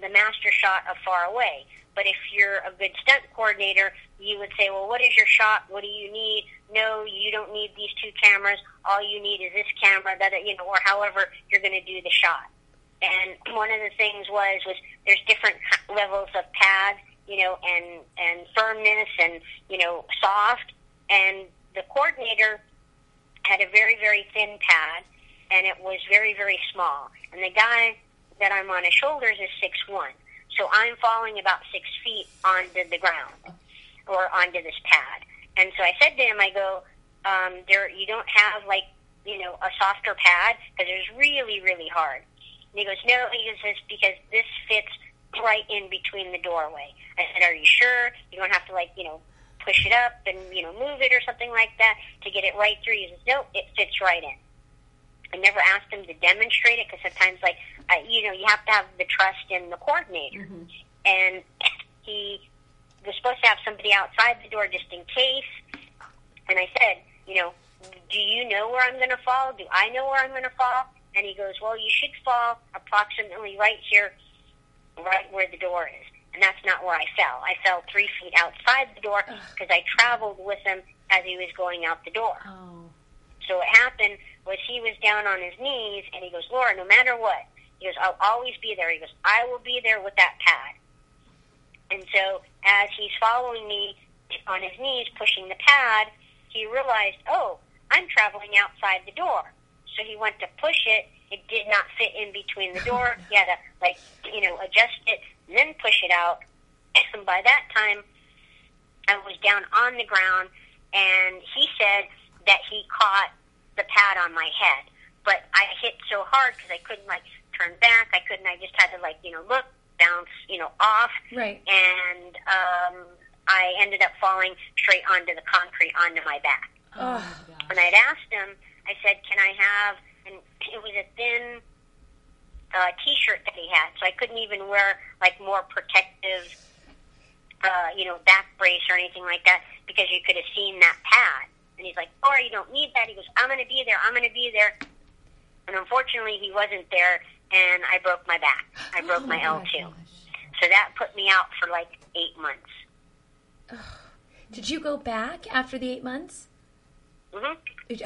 B: the master shot of far away. But if you're a good stunt coordinator, you would say, well, what is your shot? What do you need? No, you don't need these two cameras. All you need is this camera, that you know, or however you're going to do the shot. And one of the things was was there's different levels of pads, you know, and and firmness and you know soft. And the coordinator had a very very thin pad, and it was very very small. And the guy that I'm on his shoulders is six one, so I'm falling about six feet onto the ground or onto this pad. And so I said to him, I go, um, there you don't have like you know a softer pad because it's really really hard. And he goes, no, he goes, it's because this fits right in between the doorway. I said, are you sure? You don't have to like, you know, push it up and, you know, move it or something like that to get it right through. He says, no, it fits right in. I never asked him to demonstrate it because sometimes, like, I, you know, you have to have the trust in the coordinator. Mm-hmm. And [coughs] he was supposed to have somebody outside the door just in case. And I said, you know, do you know where I'm going to fall? Do I know where I'm going to fall? And he goes, well, you should fall approximately right here, right where the door is. And that's not where I fell. I fell three feet outside the door because I traveled with him as he was going out the door.
A: Oh.
B: So what happened was he was down on his knees and he goes, Laura, no matter what, he goes, I'll always be there. He goes, I will be there with that pad. And so as he's following me on his knees, pushing the pad, he realized, oh, I'm traveling outside the door. So he went to push it. It did not fit in between the door. He had to, like, you know, adjust it, and then push it out. [clears throat] And by that time, I was down on the ground, and he said that he caught the pad on my head. But I hit so hard because I couldn't, like, turn back. I couldn't. I just had to, like, you know, look, bounce, you know, off.
A: Right.
B: And um, I ended up falling straight onto the concrete onto my back.
A: Oh,
B: And I'd asked him, I said, "Can I have?" And it was a thin uh, T-shirt that he had, so I couldn't even wear like more protective, uh, you know, back brace or anything like that because you could have seen that pad. And he's like, "Oh, you don't need that." He goes, "I'm going to be there. I'm going to be there." And unfortunately, he wasn't there, and I broke my back. I broke my L two. So that put me out for like eight months.
A: Did you go back after the eight months?
B: Hmm [laughs]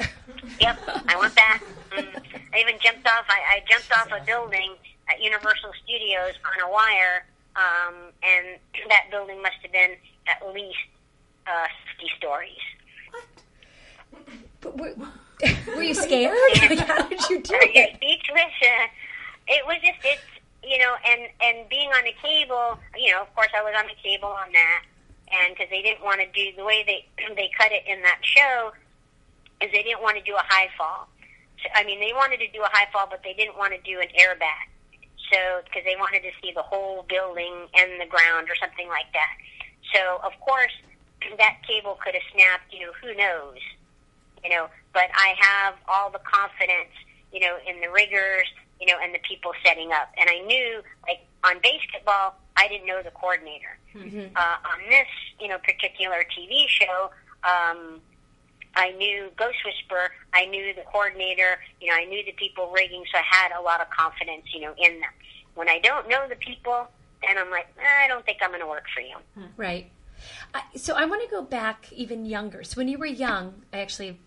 B: Yep, I went back. Mm, I even jumped off. I, I jumped off a building at Universal Studios on a wire, um, and [clears throat] that building must have been at least uh, 50 stories.
A: But were, [laughs] were you scared? [laughs] Like, how did you do it?
B: speechless? Uh, it was just it's you know, and and being on the cable, you know, of course I was on the cable on that, and because they didn't want to do the way they [clears throat] they cut it in that show, is they didn't want to do a high fall. So, I mean, they wanted to do a high fall, but they didn't want to do an airbag. So because they wanted to see the whole building and the ground or something like that. So of course that cable could have snapped. You know, who knows? you know, but I have all the confidence, you know, in the riggers, you know, and the people setting up. And I knew, like, on BASEketball, I didn't know the coordinator. Uh, on this, you know, particular TV show, um, I knew Ghost Whisperer, I knew the coordinator, you know, I knew the people rigging, so I had a lot of confidence, you know, in them. When I don't know the people, then I'm like, eh, I don't think I'm going to work for you.
A: Right. I, so I want to go back even younger. So when you were young, I actually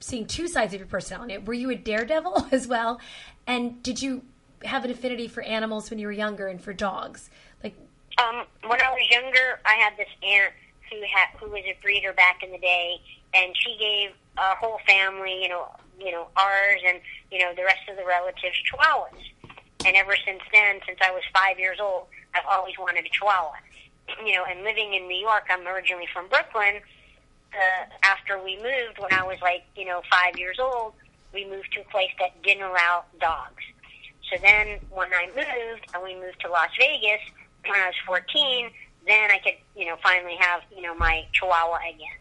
A: seeing two sides of your personality. Were you a daredevil [laughs] as well? And did you have an affinity for animals when you were younger and for dogs? Like,
B: Um, when I was younger, I had this aunt who had who was a breeder back in the day, and she gave our whole family, you know, you know, ours and you know the rest of the relatives Chihuahuas. And ever since then, since I was five years old, I've always wanted a Chihuahua. You know, and living in New York, I'm originally from Brooklyn. Uh, after we moved, when I was like, you know, five years old, we moved to a place that didn't allow dogs. So then when I moved and we moved to Las Vegas when I was 14, then I could, you know, finally have, you know, my Chihuahua again.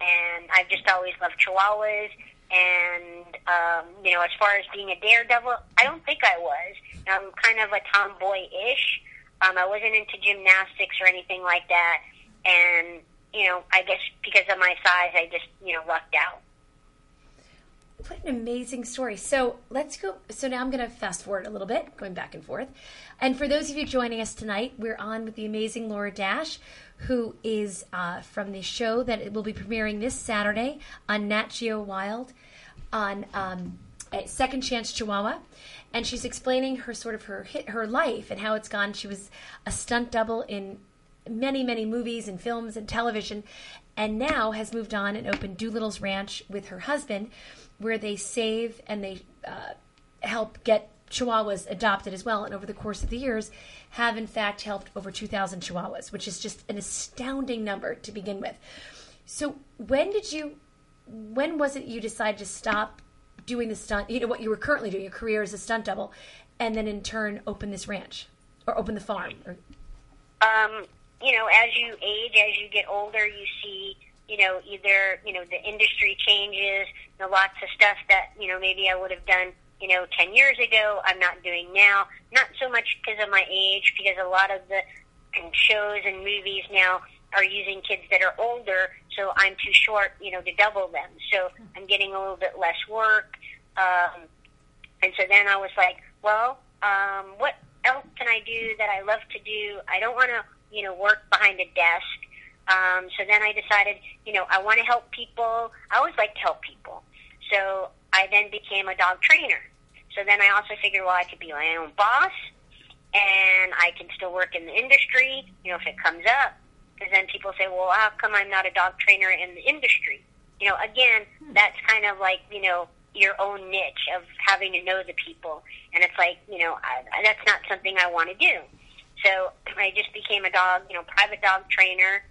B: And I've just always loved Chihuahuas. And, um, you know, as far as being a daredevil, I don't think I was. I'm kind of a tomboy-ish. Um, I wasn't into gymnastics or anything like that. And, you know, I guess because of my size, I just, you know, lucked out.
A: what an amazing story. So let's go. So now I'm going to fast forward a little bit, going back and forth. And for those of you joining us tonight, we're on with the amazing Laura Dash, who is uh, from the show that it will be premiering this Saturday on Nat Geo Wild on um, Second Chance Chihuahua. And she's explaining her sort of her hit, her life and how it's gone. She was a stunt double in many, many movies and films and television, and now has moved on and opened Doolittle's Ranch with her husband, where they save and they uh, help get Chihuahuas adopted as well. And over the course of the years, have in fact helped over 2,000 Chihuahuas, which is just an astounding number to begin with. So, when did you, when was it you decided to stop doing the stunt, you know, what you were currently doing, your career as a stunt double, and then in turn open this ranch or open the farm? Or,
B: um, you know, as you age, as you get older, you see, you know, either, you know, the industry changes, you know, lots of stuff that, you know, maybe I would have done, you know, 10 years ago, I'm not doing now. Not so much because of my age, because a lot of the shows and movies now are using kids that are older, so I'm too short, you know, to double them. So I'm getting a little bit less work. Um, and so then I was like, well, um, what else can I do that I love to do? I don't want to, you know, work behind a desk. Um, so then I decided, you know, I want to help people. I always like to help people. So I then became a dog trainer. So then I also figured, well, I could be my own boss and I can still work in the industry, you know, if it comes up. Because then people say, well, how come I'm not a dog trainer in the industry? You know, again, hmm. that's kind of like, you know, your own niche of having to know the people. And it's like, you know, I, that's not something I want to do. So [clears throat] I just became a dog, you know, private dog trainer.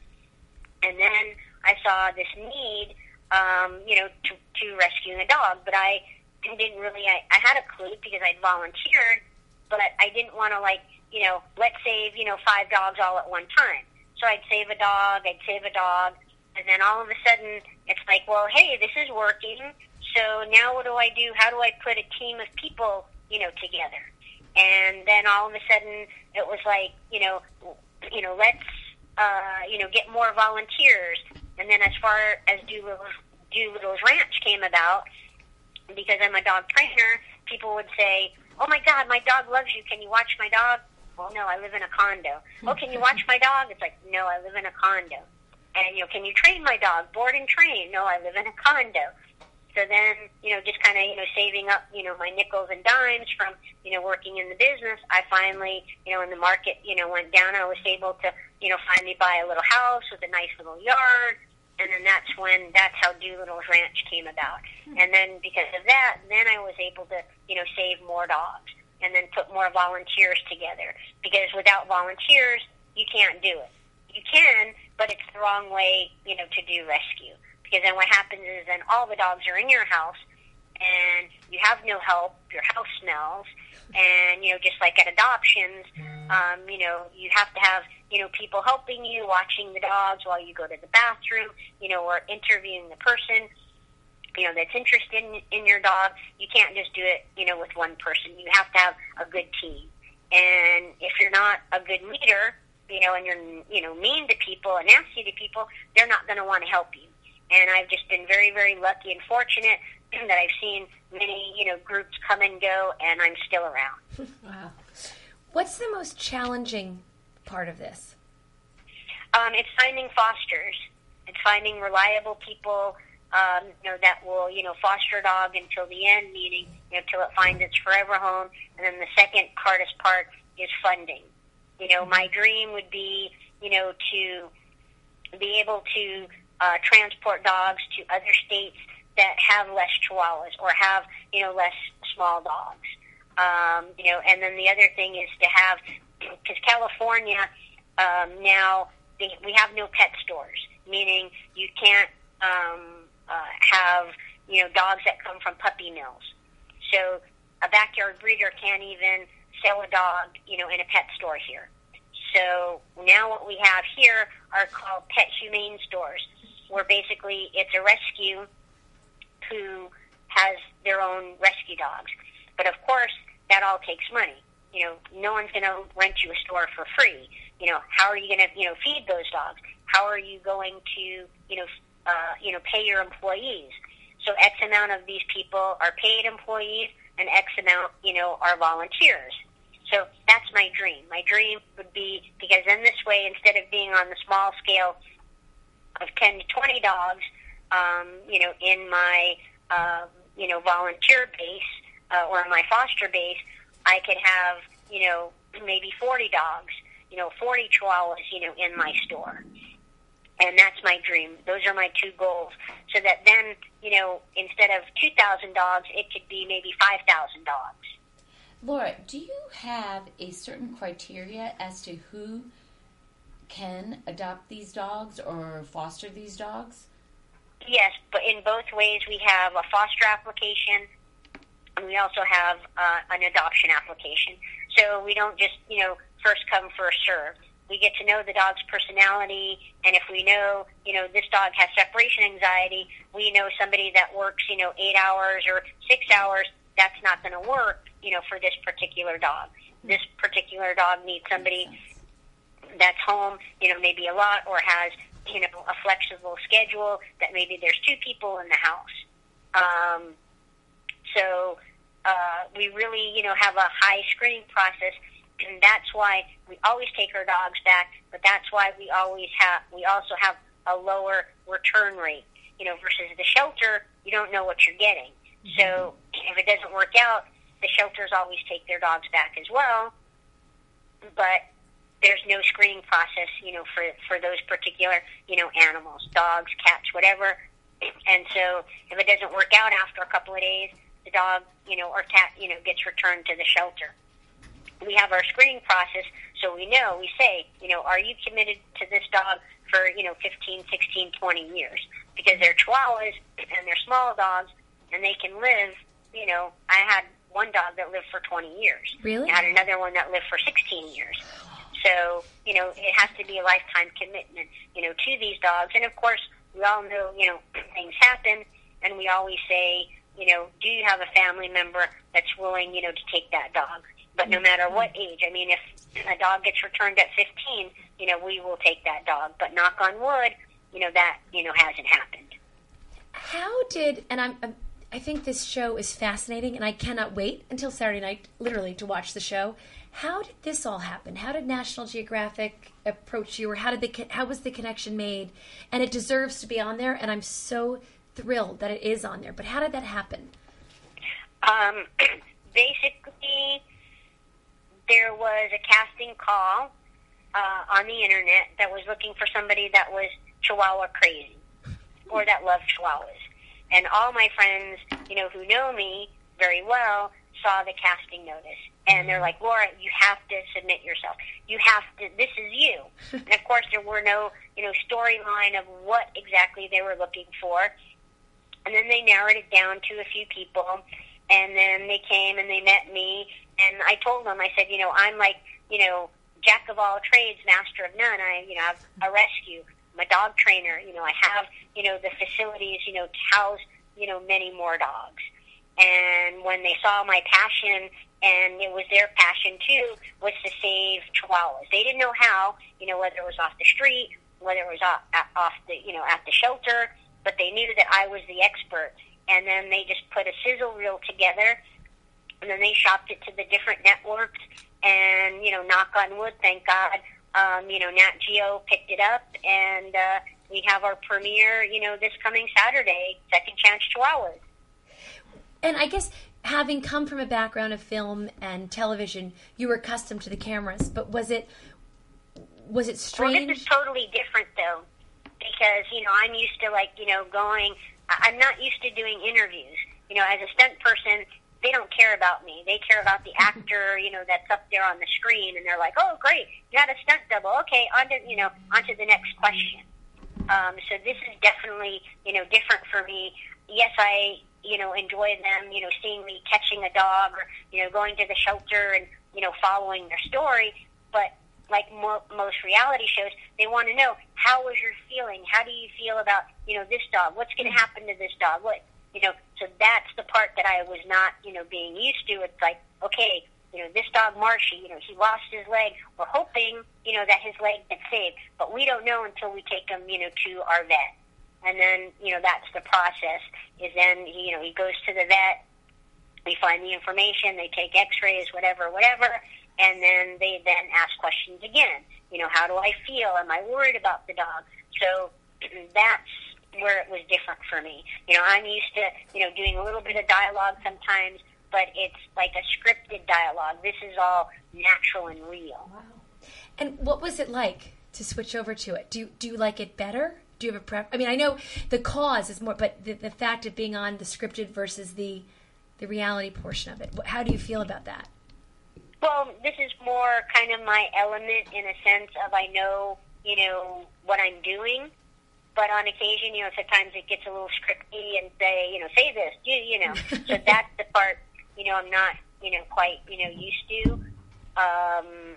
B: And then I saw this need, um, you know, to, to rescuing a dog. But I didn't really, I, I had a clue because I'd volunteered, but I didn't want to, like, you know, let's save, you know, five dogs all at one time. So I'd save a dog, I'd save a dog, and then all of a sudden it's like, well, hey, this is working. So now what do I do? How do I put a team of people, you know, together? And then all of a sudden it was like, you know, you know, let's, uh, you know, get more volunteers. And then as far as Doolittle's, Doolittle's Ranch came about, because I'm a dog trainer, people would say, "Oh my God, my dog loves you. Can you watch my dog?" Well, no, I live in a condo. oh, can you watch my dog? It's like, no, I live in a condo. And you know, can you train my dog? Board and train? No, I live in a condo. So then, you know, just kind of, you know, saving up, you know, my nickels and dimes from, you know, working in the business, I finally, you know, when the market, you know, went down, I was able to, you know, finally buy a little house with a nice little yard. And then that's when, that's how Doolittle's Ranch came about. Hmm. And then because of that, then I was able to, you know, save more dogs and then put more volunteers together. Because without volunteers, you can't do it. You can, but it's the wrong way, you know, to do rescue. Because then what happens is then all the dogs are in your house and you have no help, your house smells, and, you know, just like at adoptions, um, you know, you have to have, you know, people helping you, watching the dogs while you go to the bathroom, you know, or interviewing the person you know that's interested in, in your dog. You can't just do it you know with one person. You have to have a good team. And if you're not a good leader you know and you're you know mean to people and nasty to people they're not going to want to help you and i've just been very very lucky and fortunate [clears throat] that i've seen many you know groups come and go and i'm still around [laughs]
A: Wow. What's the most challenging part of this?
B: Um, it's finding fosters. It's finding reliable people, um, you know, that will, you know, foster a dog until the end, meaning, you know, till it finds its forever home. And then the second hardest part is funding. You know, my dream would be, you know, to be able to uh, transport dogs to other states that have less chihuahuas or have, you know, less small dogs. Um, you know, and then the other thing is to have, because California um, now they, we have no pet stores, meaning you can't um, uh, have you know dogs that come from puppy mills. So a backyard breeder can't even sell a dog, you know, in a pet store here. So now what we have here are called pet humane stores, where basically it's a rescue who has their own rescue dogs. But of course, that all takes money. You know, no one's going to rent you a store for free. You know, how are you going to, you know, feed those dogs? How are you going to, you know, uh, you know, pay your employees? So X amount of these people are paid employees, and X amount, you know, are volunteers. So that's my dream. My dream would be because in this way, instead of being on the small scale of 10 to 20 dogs, um, you know, in my, uh, you know, volunteer base uh, or my foster base, I could have, you know, maybe 40 dogs, you know, 40 chihuahuas, you know, in my store. And that's my dream. Those are my two goals. So that then, you know, instead of 2,000 dogs, it could be maybe 5,000 dogs.
D: Laura, do you have a certain criteria as to who can adopt these dogs or foster these dogs?
B: Yes, but in both ways, we have a foster application and we also have uh, an adoption application. So we don't just, you know, first come, first serve. We get to know the dog's personality, and if we know, you know, this dog has separation anxiety, we know somebody that works, you know, eight hours or six hours, that's not going to work, you know, for this particular dog. This particular dog needs somebody that's home, you know, maybe a lot or has, you know, a flexible schedule that maybe there's two people in the house. Um, so uh, we really, you know, have a high screening process, and that's why we always take our dogs back. But that's why we always have, we also have a lower return rate. You know, versus the shelter, you don't know what you're getting. So if it doesn't work out, the shelters always take their dogs back as well. But there's no screening process, you know, for for those particular, you know, animals, dogs, cats, whatever. And so if it doesn't work out after a couple of days, the dog, you know, or cat, you know, gets returned to the shelter. We have our screening process, so we know, we say, you know, are you committed to this dog for, you know, 15, 16, 20 years? Because they're chihuahuas and they're small dogs and they can live, you know, I had one dog that lived for 20 years.
A: Really?
B: I had another one that lived for 16 years. So, you know, it has to be a lifetime commitment, you know, to these dogs. And of course, we all know, you know, things happen, and we always say, you know, do you have a family member that's willing, you know, to take that dog? But no matter what age, I mean, if a dog gets returned at 15, you know, we will take that dog. But knock on wood, you know, that, you know, hasn't happened.
A: How did and I'm, I'm I think this show is fascinating, and I cannot wait until Saturday night, literally, to watch the show. How did this all happen? How did National Geographic approach you, or how did the how was the connection made? And it deserves to be on there, and I'm so thrilled that it is on there. But how did that happen?
B: Um, [clears throat] basically, there was a casting call uh, on the internet that was looking for somebody that was Chihuahua crazy or that loved Chihuahuas. And all my friends, you know, who know me very well, saw the casting notice. And they're like, Laura, you have to submit yourself. You have to, this is you. [laughs] and of course, there were no, you know, storyline of what exactly they were looking for. And then they narrowed it down to a few people. And then they came and they met me. And I told them, I said, you know, I'm like, you know, jack of all trades, master of none. I, you know, I've a rescue. I'm a dog trainer. You know, I have, you know, the facilities, you know, to house, you know, many more dogs. And when they saw my passion, and it was their passion too, was to save chihuahuas. They didn't know how, you know, whether it was off the street, whether it was off, off the, you know, at the shelter, but they knew that I was the expert. And then they just put a sizzle reel together, and then they shopped it to the different networks. And you know, knock on wood, thank God, um, you know, Nat Geo picked it up, and uh, we have our premiere, you know, this coming Saturday, Second Chance Chihuahuas.
A: And I guess having come from a background of film and television, you were accustomed to the cameras. But was it was it
B: Well,
A: strange?
B: this is totally different though, because you know I'm used to like you know going. I'm not used to doing interviews. You know, as a stunt person, they don't care about me. They care about the [laughs] actor. You know, that's up there on the screen, and they're like, "Oh, great, you had a stunt double. Okay, on to you know on to the next question." Um, so this is definitely you know different for me. Yes, I you know enjoy them. You know, seeing me catching a dog or you know going to the shelter and you know following their story, but like mo- most reality shows, they want to know how was your feeling? How do you feel about you know this dog? What's going to happen to this dog? What you know? So that's the part that I was not you know being used to. It's like okay, you know this dog Marshy, you know he lost his leg. We're hoping you know that his leg gets saved, but we don't know until we take him you know to our vet. And then you know that's the process. Is then you know he goes to the vet. We find the information. They take X-rays, whatever, whatever, and then they then ask questions again. You know, how do I feel? Am I worried about the dog? So [clears throat] that's where it was different for me. You know, I'm used to you know doing a little bit of dialogue sometimes, but it's like a scripted dialogue. This is all natural and real.
A: And what was it like to switch over to it? Do you, do you like it better? Do you have a prep? I mean, I know the cause is more, but the, the fact of being on the scripted versus the the reality portion of it. How do you feel about that?
B: Well, this is more kind of my element in a sense of I know, you know, what I'm doing. But on occasion, you know, sometimes it gets a little scripty and say, you know, say this, you, you know. [laughs] so that's the part, you know, I'm not, you know, quite, you know, used to. Um,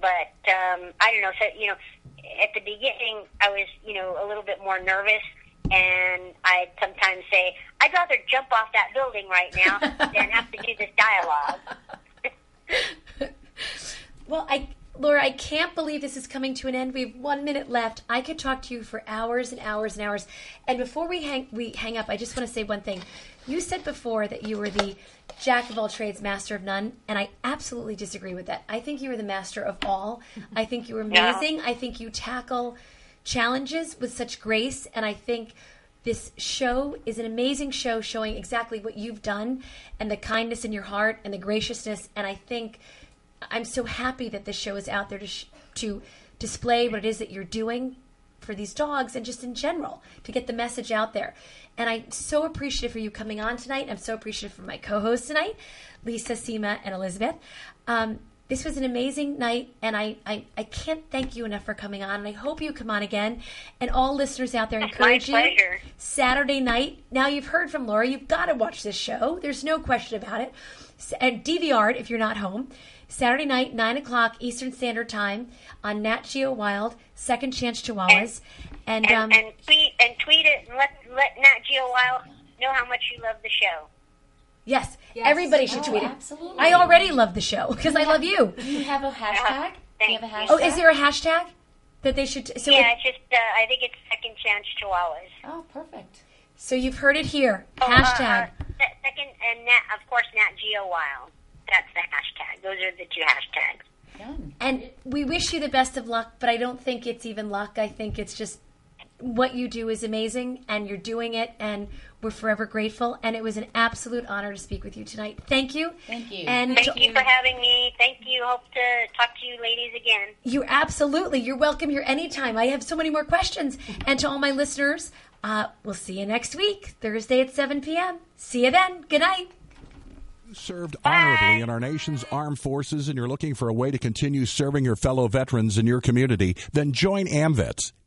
B: but um, I don't know. So you know, at the beginning, I was, you know, a little bit more nervous, and I'd sometimes say, I'd rather jump off that building right now [laughs] than have to do this dialogue.
A: Well, I, I can't believe this is coming to an end. We have one minute left. I could talk to you for hours and hours and hours. And before we hang, we hang up, I just want to say one thing. You said before that you were the jack of all trades, master of none, and I absolutely disagree with that. I think you were the master of all. I think you're [laughs]
B: Yeah.
A: amazing. I think you tackle challenges with such grace, and I think this show is an amazing show showing exactly what you've done and the kindness in your heart and the graciousness. And I think I'm so happy that this show is out there to sh- to display what it is that you're doing for these dogs and just in general to get the message out there. And I'm so appreciative for you coming on tonight. I'm so appreciative for my co-hosts tonight, Lisa, Seema, and Elizabeth. Um, This was an amazing night, and I, I, I can't thank you enough for coming on. And I hope you come on again. And all listeners out there,
B: My
A: encourage you. Saturday night. Now you've heard from Laura. You've got to watch this show. There's no question about it. And DVR it if you're not home. Saturday night, nine o'clock Eastern Standard Time on Nat Geo Wild, Second Chance Chihuahuas, and,
B: And,
A: um,
B: and tweet and tweet it and let let Nat Geo Wild know how much you love the show.
A: yes,
C: Yes.
A: everybody should
D: Oh,
A: tweet it.
D: absolutely.
A: I already love the show because I love you.
D: Do you have a hashtag? Do you have a hashtag?
A: Oh, is there a hashtag that they should? So,
B: yeah, it's just uh, I think it's Second Chance Chihuahuas.
D: Oh, perfect.
A: so you've heard it here.
B: Oh, uh,
A: Hashtag.
B: uh, se- second and Nat, of course, Nat Geo Wild. That's the hashtag. Those are the two hashtags.
D: Done.
A: And we wish you the best of luck, but I don't think it's even luck. I think it's just what you do is amazing, and you're doing it, and we're forever grateful. And it was an absolute honor to speak with you tonight. Thank you.
D: Thank you.
A: And
B: Thank
A: to-
B: you for having me. Thank you. Hope to talk to you ladies again.
A: You absolutely. You're welcome here anytime. I have so many more questions. And to all my listeners, uh, we'll see you next week, Thursday at 7 p.m. See you then. Good night.
E: Served honorably in our nation's armed forces and you're looking for a way to continue serving your fellow veterans in your community, then join AMVETS.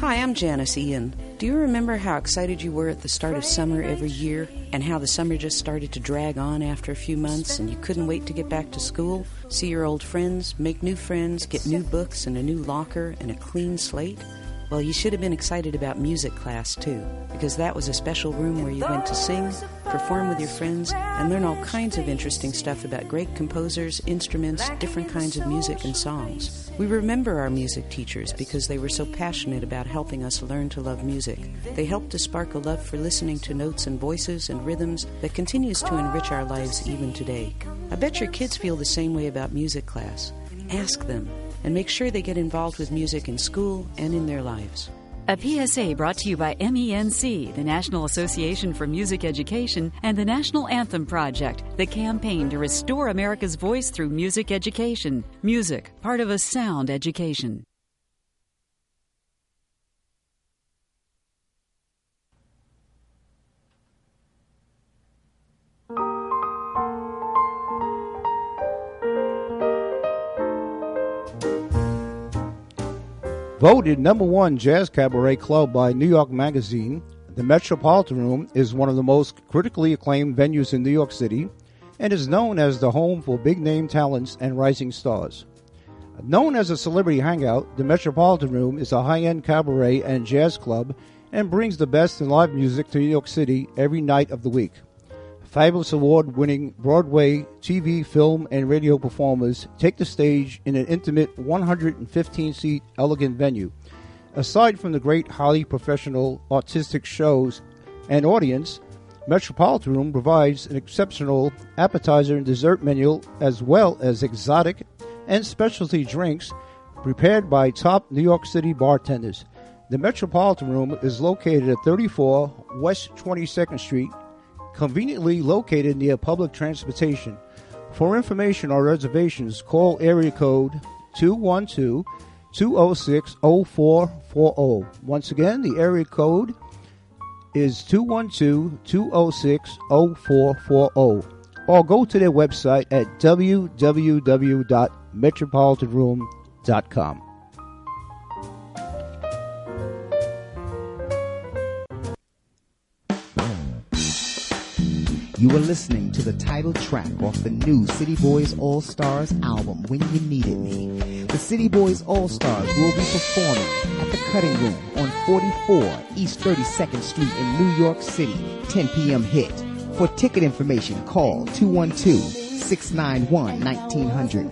F: Hi, I'm Janis Ian. Do you remember how excited you were at the start of summer every year and how the summer just started to drag on after a few months and you couldn't wait to get back to school, see your old friends, make new friends, get new books and a new locker and a clean slate? Well, you should have been excited about music class too, because that was a special room where you went to sing, perform with your friends, and learn all kinds of interesting stuff about great composers, instruments, different kinds of music, and songs. We remember our music teachers because they were so passionate about helping us learn to love music. They helped to spark a love for listening to notes and voices and rhythms that continues to enrich our lives even today. I bet your kids feel the same way about music class. Ask them and make sure they get involved with music in school and in their lives.
G: A PSA brought to you by MENC, the National Association for Music Education, and the National Anthem Project, the campaign to restore America's voice through music education. Music, part of a sound education.
H: Voted number one jazz cabaret club by New York Magazine, the Metropolitan Room is one of the most critically acclaimed venues in New York City and is known as the home for big name talents and rising stars. Known as a celebrity hangout, the Metropolitan Room is a high end cabaret and jazz club and brings the best in live music to New York City every night of the week. Fabulous award winning Broadway, TV, film, and radio performers take the stage in an intimate 115 seat elegant venue. Aside from the great, highly professional artistic shows and audience, Metropolitan Room provides an exceptional appetizer and dessert menu as well as exotic and specialty drinks prepared by top New York City bartenders. The Metropolitan Room is located at 34 West 22nd Street, conveniently located near public transportation. For information or reservations, call area code 212 206 0440. Once again, the area code is 212 206 0440. Or go to their website at www.metropolitanroom.com.
I: You are listening to the title track off the new City Boys All Stars album, When You Needed Me. The City Boys All Stars will be performing at the Cutting Room on 44 East 32nd Street in New York City, 10 p.m. hit. For ticket information, call 212 691 1900.